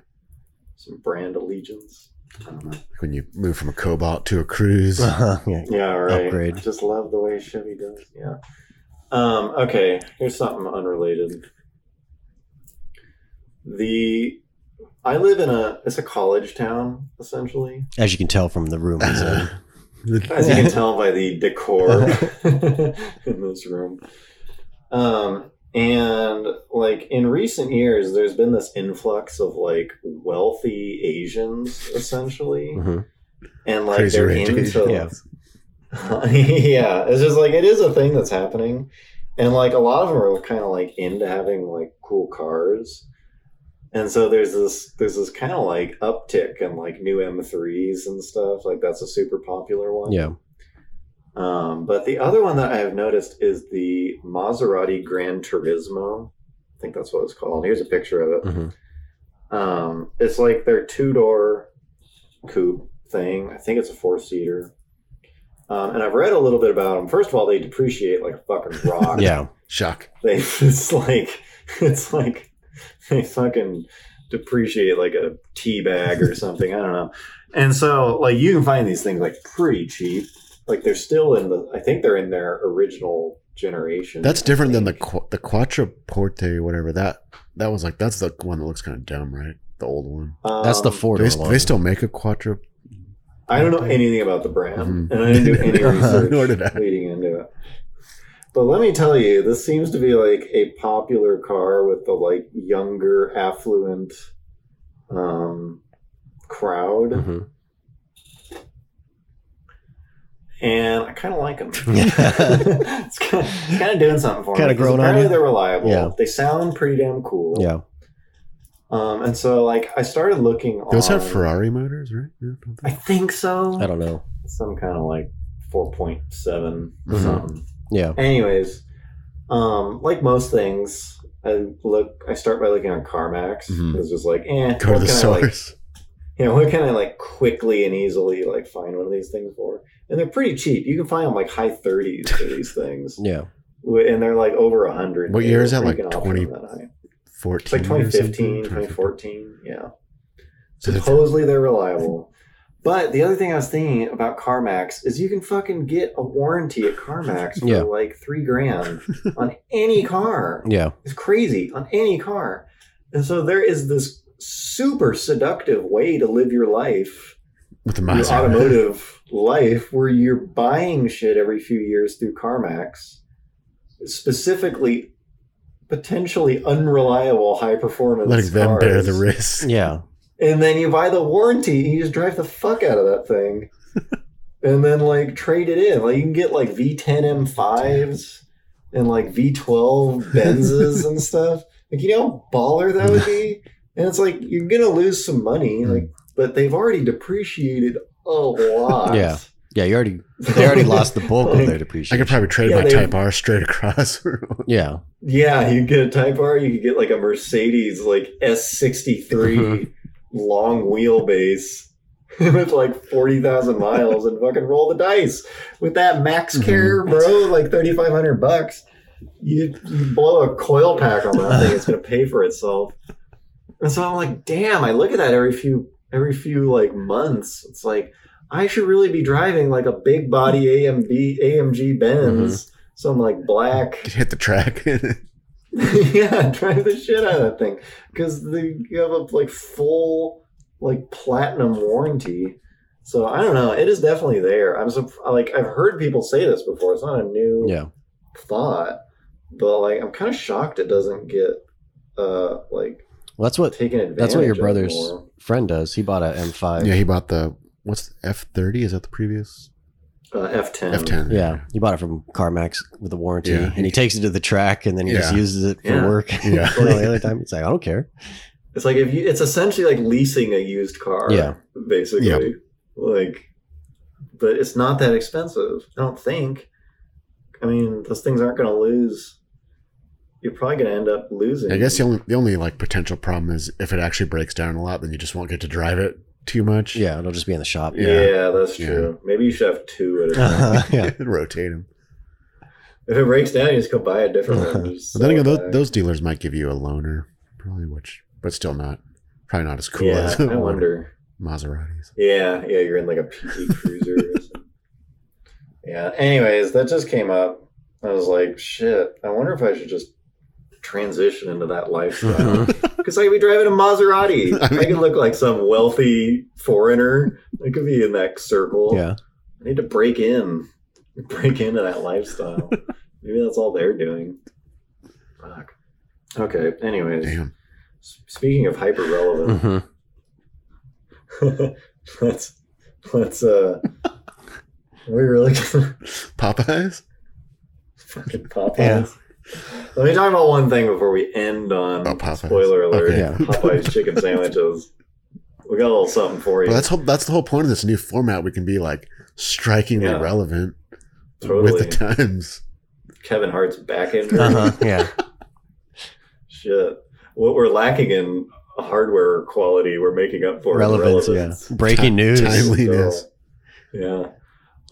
some brand allegiance I don't know. like when you move from a Cobalt to a Cruze. Uh-huh. Yeah. yeah right Upgrade. i just love the way chevy does yeah um okay here's something unrelated the i live in a it's a college town essentially As you can tell from the room he's as you can tell by the decor in this room. Um, and like in recent years, there's been this influx of like wealthy Asians, essentially, Mhm. and like Crazy they're into Asians. yeah, it's just like it is a thing that's happening, and like a lot of them are kind of like into having like cool cars, and so there's this there's this kind of like uptick in like new M3s and stuff. Like that's a super popular one. Yeah. Um, but the other one that I have noticed is the Maserati Gran Turismo. I think that's what it's called. Here's a picture of it. Mhm. Um, it's like their two door coupe thing. I think it's a four seater. Um, and I've read a little bit about them. First of all, they depreciate like a fucking rock. Yeah. Shock. They it's like it's like they fucking depreciate like a tea bag or something. I don't know. And so like you can find these things like pretty cheap. Like they're still in the I think they're in their original generation. That's different than the think. Qu- the Quattroporte, whatever that that was like. That's the one that looks kind of dumb, right? The old one. That's the Um, four they, they still make a Quattro? I don't know anything about the brand, Mhm. and I didn't do any research Nor did I. leading into it. But let me tell you, this seems to be like a popular car with the like younger, affluent um, crowd, Mhm. And I kind of like them. It's kind of, doing something for me. Kinda 'cause growing on you? They're reliable. Yeah. They sound pretty damn cool. Yeah. Um, and so like I started looking. Those on, have Ferrari motors, right? Yeah. I think so. I don't know. Some kind of like four point seven or Mhm. something. Yeah. Anyways, um, like most things, I look. I start by looking on CarMax. Mhm. It's just like, eh, Go to the can I, like, source. You know, what can I like quickly and easily like find one of these things for? And they're pretty cheap. You can find them like high thirties for these things, Yeah. And they're like over a hundred. What year is that, like twenty fourteen, like 14 2015, or something? 2014. Yeah. So Supposedly they're reliable. But the other thing I was thinking about CarMax is you can fucking get a warranty at CarMax for Yeah. like three grand on any car. Yeah. It's crazy on any car. And so there is this super seductive way to live your life, with the your automotive life, where you're buying shit every few years through CarMax, specifically potentially unreliable high performance letting them bear the risk. Yeah. and then you buy the warranty and you just drive the fuck out of that thing. And then like trade it in. Like you can get like v10 m5s and like v12 benzes and stuff. Like you know how baller that would be and it's like you're gonna lose some money hmm. like but they've already depreciated a lot Yeah. Yeah. You already they already lost the bulk of their depreciation. I could probably trade Yeah, my they- Type R straight across. yeah. yeah you get a type r you could get like a mercedes like s63 long wheelbase with like 40,000 miles and fucking roll the dice with that max mm-hmm. care, bro, like 3,500 bucks. You, you blow a coil pack on that thing, it's going to pay for itself. And so I'm like, damn, I look at that every few, every few like months. It's like, I should really be driving like a big body AMB, AMG Benz, some like black Hit the track. yeah, drive the shit out of that thing because you have a like full like platinum warranty. So I don't know. It is definitely there. I'm so like I've heard people say this before. It's not a new Yeah. thought, but like I'm kind of shocked it doesn't get uh like Well, that's what that's what your brother's more. friend does. He bought a M5. yeah, he bought the what's F thirty? Is that the previous uh, F10. F ten? Yeah, he bought it from CarMax with a warranty, Yeah. and he takes it to the track, and then he just uses it for Yeah. work. Yeah. Well, the other time, he's like, I don't care. It's like if you, it's essentially like leasing a used car. Yeah. basically. Yep. Like, but it's not that expensive. I don't think. I mean, those things aren't going to lose. You're probably going to end up losing. I guess the only the only like potential problem is if it actually breaks down a lot, then you just won't get to drive it too much. Yeah, it'll just be in the shop. Yeah, Yeah. that's Yeah. true. Maybe you should have two at a time. yeah. rotate them. if it breaks down, you just go buy a different one. Just then again, those, those dealers might give you a loaner, probably, which but still not probably not as cool yeah, as I wonder. Maseratis. Yeah, yeah, you're in like a PT Cruiser. yeah. Anyways, that just came up. I was like, shit. I wonder if I should just transition into that lifestyle because I could be driving a Maserati. I I, could look like some wealthy foreigner. I could be in that circle. Yeah. I need to break in, break into that lifestyle. Maybe that's all they're doing. Fuck. Okay. Anyways, Damn. speaking of hyper relevant. Mhm. let's let's uh we really Popeyes? fucking Popeyes. Yeah. Let me talk about one thing before we end on Oh, Popeyes. spoiler alert. Okay. Yeah. Popeyes chicken sandwiches. We got a little something for you. Well, that's whole, that's the whole point of this new format. We can be like strikingly Yeah. relevant totally with the times. Kevin Hart's back in. Uh-huh. Yeah. Shit. What we're lacking in hardware quality, we're making up for Relevance. relevance. Yeah. Breaking Ti- news. Timeliness. So, yeah.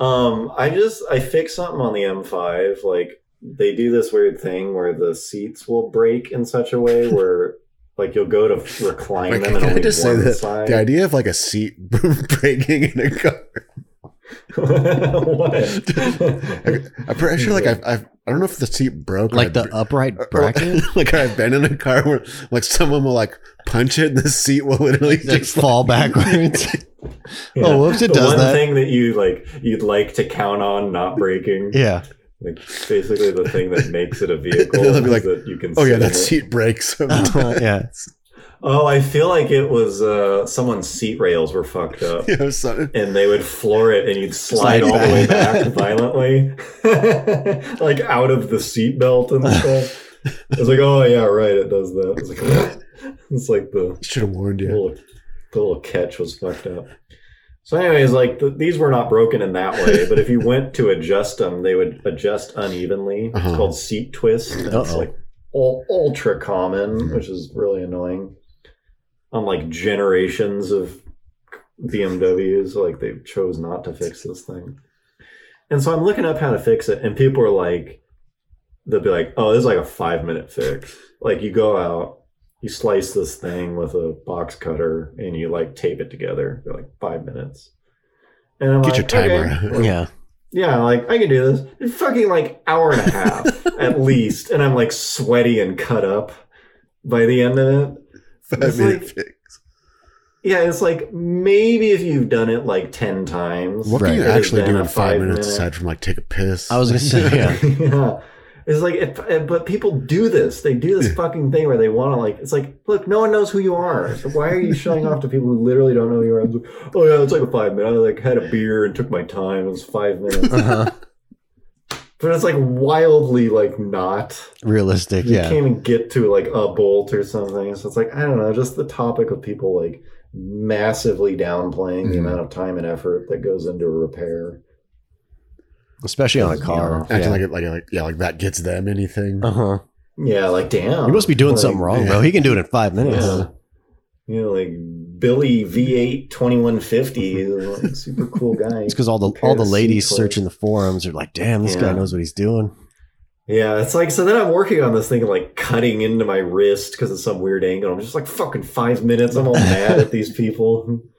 Um, I just I fixed something on the M5. Like they do this weird thing where the seats will break in such a way where like you'll go to recline Like, them and can I only just say one that side. the idea of like a seat breaking in a car. what? I'm pretty sure like I've, I've I don't know if the seat broke. Like the been- upright or- bracket. like I've been in a car where like someone will like punch it and the seat will literally Like just fall backwards. Oh, whoops, it the does one that. thing that you like you'd like to count on not breaking. yeah. Like basically the thing that makes it a vehicle They'll be is like, that you can oh yeah that it. seat breaks. Uh, yeah. Oh, I feel like it was uh someone's seat rails were fucked up. you know, so, and they would floor it and you'd slide, Slide all the way back. back violently like out of the seat belt and stuff i was like oh yeah right it does that it's like, it's like the should have warned you. little, the little catch was fucked up so anyways like the, these were not broken in that way but if you went to adjust them they would adjust unevenly Uh-huh. it's called seat twist it's like all, ultra common Mhm. which is really annoying on like generations of BMWs, like they chose not to fix this thing. And so I'm looking up how to fix it, and people are like, they'll be like, "Oh, this is like a five minute fix." Like you go out you slice this thing with a box cutter and you like tape it together for like five minutes. And I'm Get like, your timer okay. out. Yeah. Yeah, like I can do this. It's fucking like hour and a half at least, and I'm like sweaty and cut up by the end of it. Five It's minute like- fix. Yeah, it's like maybe if you've done it like ten times. What Right. can you actually been do in five minutes five-minute- aside from like take a piss? I was gonna say, yeah. yeah. It's like, if, but people do this. They do this fucking thing where they want to like. It's like, look, no one knows who you are. So why are you showing off to people who literally don't know who you are? Like, oh yeah, it's like a five minute. I like had a beer and took my time. It was five minutes. Uh-huh. but it's like wildly like not. Realistic. You Yeah. can't even get to like a bolt or something. So it's like I don't know. Just the topic of people like massively downplaying the Mhm. amount of time and effort that goes into a repair. Especially on a car. Acting Yeah. like it, like like yeah, like that gets them anything. uh-huh. Yeah, like damn. You must be doing Like, something wrong, yeah. bro. He can do it in five minutes. Yeah. You know, like Billy V8 2150, super cool guy. It's because all the Compare all the the ladies C-clip. searching the forums are like, "Damn, this guy knows what he's doing." Yeah, it's like so. Then I'm working on this thing, like cutting into my wrist because of some weird angle. I'm just like fucking five minutes. I'm all mad at these people.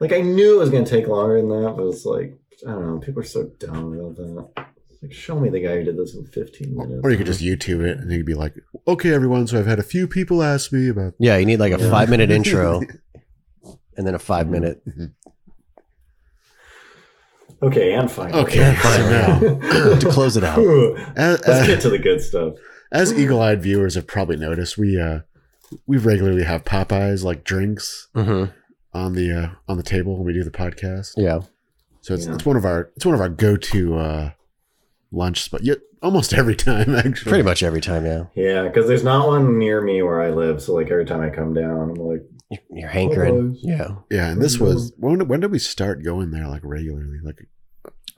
Like I knew it was going to take longer than that, but it's like I don't know. People are so dumb about that. It's like show me the guy who did this in 15 minutes. Or you could just YouTube it and you'd be like, okay, everyone. So I've had a few people ask me about. Yeah, you need like a Yeah. five minute intro, and then a five minute. okay, and fine. Okay, so now, to close it out. as, Let's as, get to the good stuff. as eagle-eyed viewers have probably noticed, we uh, we regularly have Popeyes like drinks hmm on the uh, on the table when we do the podcast. Yeah, So it's, Yeah. it's one of our it's one of our go-to uh, lunch spot. Yet almost every time, actually. pretty much every time. Yeah, Yeah, because there's not one near me where I live. So like every time I come down, I'm like, You're- you're hankering. Yeah, Yeah, and this was when when did we start going there like regularly? Like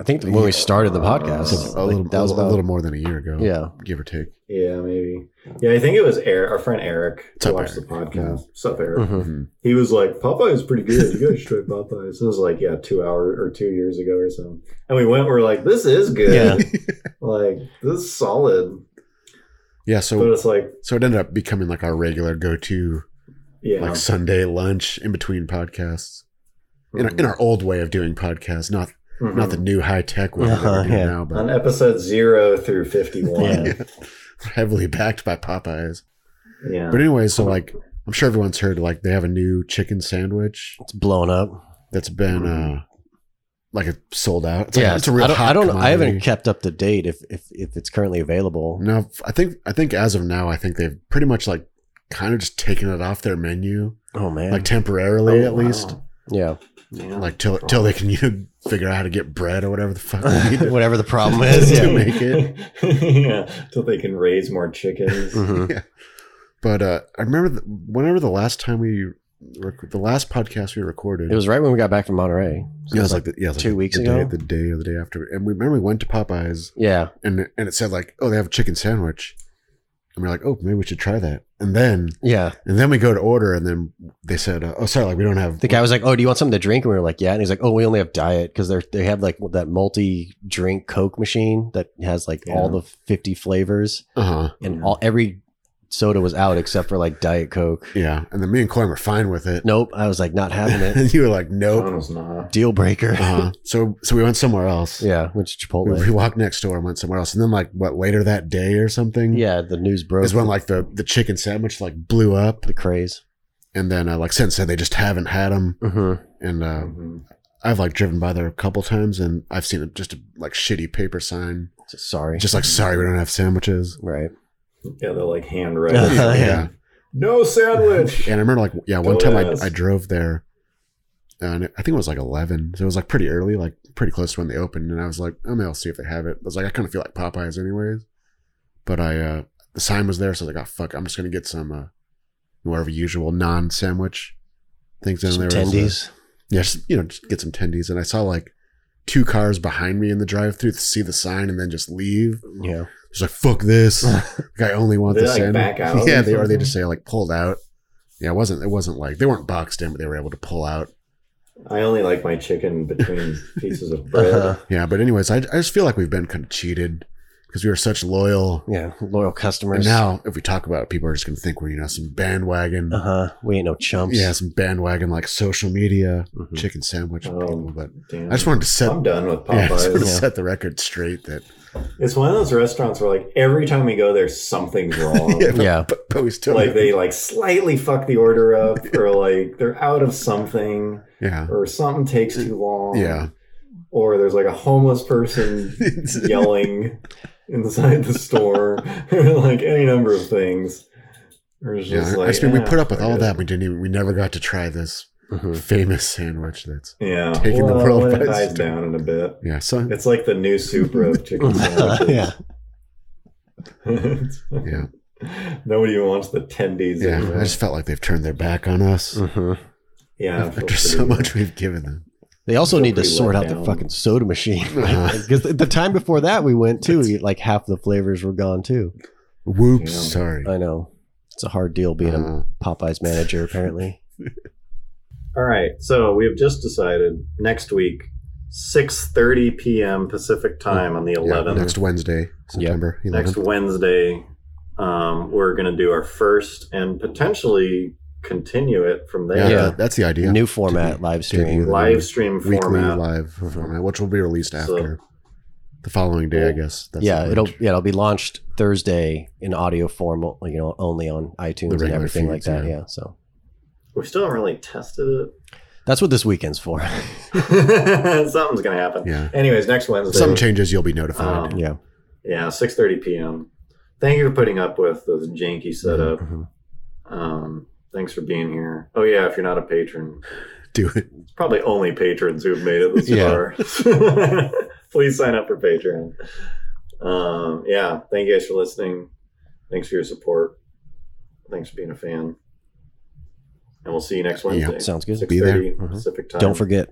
I think when we started the podcast, So, a like, little, that was a little more than a year ago. yeah. give or take. yeah, maybe. Yeah, I think it was Eric, our friend Eric, who watched Eric? the podcast. What's up, Eric? Mhm. Mhm. He was like, Popeye is pretty good. You guys should try Popeyes. This was like, yeah, two hours or two years ago or something. And we went, we are like, this is good. Yeah. like, this is solid. Yeah, But so it's like, so it ended up becoming like our regular go-to yeah. like Sunday lunch in between podcasts. In, our, in our old way of doing podcasts, not Mhm. not the new high tech one Uh-huh, yeah. now, On episode zero through 51. Yeah. Yeah. heavily backed by Popeyes. Yeah. But anyway, so like I'm sure everyone's heard like they have a new chicken sandwich It's blown up. that's been uh like it's sold out. It's like, yeah, it's a real I don't. hot I, don't I haven't kept up to date if if if it's currently available. No, I think I think as of now, I think they've pretty much like kind of just taken it off their menu, Oh man. like temporarily Oh, at least, yeah. Yeah. like till till they can you know figure out how to get bread or whatever the fuck they need to, Whatever the problem is. to Yeah. make it. yeah, till they can raise more chickens. Mhm. But uh, I remember the, whenever the last time we rec- the last podcast we recorded, It was right when we got back from Monterey. So yeah, it it was like the, yeah, it was two like weeks the ago? day, the day or the day after, and we remember we went to Popeyes yeah. and and it said like, oh, they have a chicken sandwich, and we're like, oh, maybe we should try that, and then Yeah. and then we go to order, and then they said, uh, oh, sorry, like we don't have The guy was like, "Oh, do you want something to drink?" And we were like, "Yeah." And he's like, "Oh, we only have diet because they they have like that multi drink Coke machine that has like all the fifty flavors, uh huh, and all every soda was out except for like Diet Coke. yeah, and then me and Coin were fine with it. Nope, I was like not having it. and you were like, nope. not. Deal breaker. Uh-huh. So so we went somewhere else. Yeah, went to We, we walked next door and went somewhere else, and then like what later that day or something, Yeah, the news broke. is when like the the chicken sandwich like blew up, the craze. and then uh, like since then they just haven't had them, hmm and uh, Mhm. I've like driven by there a couple times, and I've seen just a like shitty paper sign, Sorry. just like sorry we don't have sandwiches. right. Yeah, they're like handwrite. Yeah. yeah. no sandwich. And I remember like yeah, one Go time I. I drove there, and I think it was like eleven, so it was like pretty early, like pretty close to when they opened, and I was like, oh, maybe I'll see if they have it. I was like, I kind of feel like Popeyes anyways, but I uh the sign was there, so I was like, oh fuck, I'm just gonna get some uh whatever usual non sandwich things in Some there. was, tendies. yeah, just, you know, just get some tendies, and I saw like two cars behind me in the drive-through to see the sign and then just leave. Yeah. Just like fuck this. like, I only want They, the like, sandwich. back out yeah, or they or they just say like pulled out. Yeah, it wasn't. It wasn't like they weren't boxed in, but they were able to pull out. I only like my chicken between pieces of bread. Uh-huh. Yeah, but anyways, I, I just feel like we've been kind of cheated because we were such loyal. Yeah, loyal customers. And customers. now, if we talk about it, people are just going to think we're you know some bandwagon. uh huh. We ain't no chumps. Yeah, some bandwagon like social media Mhm. chicken sandwich Oh, people. But Damn. I just wanted to set. I'm done with Yeah, I just Popeyes. wanted to set the record straight that It's one of those restaurants where like every time we go there, something's wrong. yeah, but, Yeah. But, but we still like they like slightly fuck the order up, or like they're out of something, yeah or something takes too long. yeah Or there's like a homeless person yelling inside the store, like any number of things. Or it's yeah. just I like, just mean we eh, put up with fuck all it. that. We didn't even. We never got to try this Mhm. famous sandwich. That's Yeah, taking the well, world when it by dies storm. down in a bit. yeah. So It's like the new Supra of chicken sandwiches. yeah. yeah Nobody even wants the tendies. yeah. anymore. I just felt like they've turned their back on us hmm yeah. I after so pretty- much we've given them. They also need to sort let out the fucking soda machine Uh-huh. because the time before that we went too, like half the flavors were gone too. Whoops. Yeah. Sorry. I know it's a hard deal being Uh, a Popeyes manager. Apparently, All right, so we have just decided next week, six thirty p.m. Pacific time on the yeah, eleventh. next Wednesday, September 11th. next Wednesday, um, we're going to do our first and potentially continue it from there. Yeah. that- that's the idea. new format live debut. stream. Live stream weekly format. live format, which will be released So- after the following day, I guess. That's yeah, it'll yeah it'll be launched Thursday in audio form, you know, only on iTunes and regular everything like that. yeah. Yeah, so We still haven't really tested it. that's what this weekend's for. Something's going to happen. Yeah. Anyways, next Wednesday. Some changes you'll be notified. Um, yeah, Yeah, six thirty p.m. Thank you for putting up with this janky setup. Mhm. Um, thanks for being here. Oh yeah, if you're not a patron, Do it. it's probably only patrons who've made it this Yeah. far. Please sign up for Patreon. Um, yeah, thank you guys for listening. Thanks for your support. Thanks for being a fan. And we'll see you next Wednesday. sounds good. Be there. Mhm. Pacific time. Don't forget.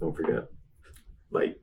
Don't forget. Bye.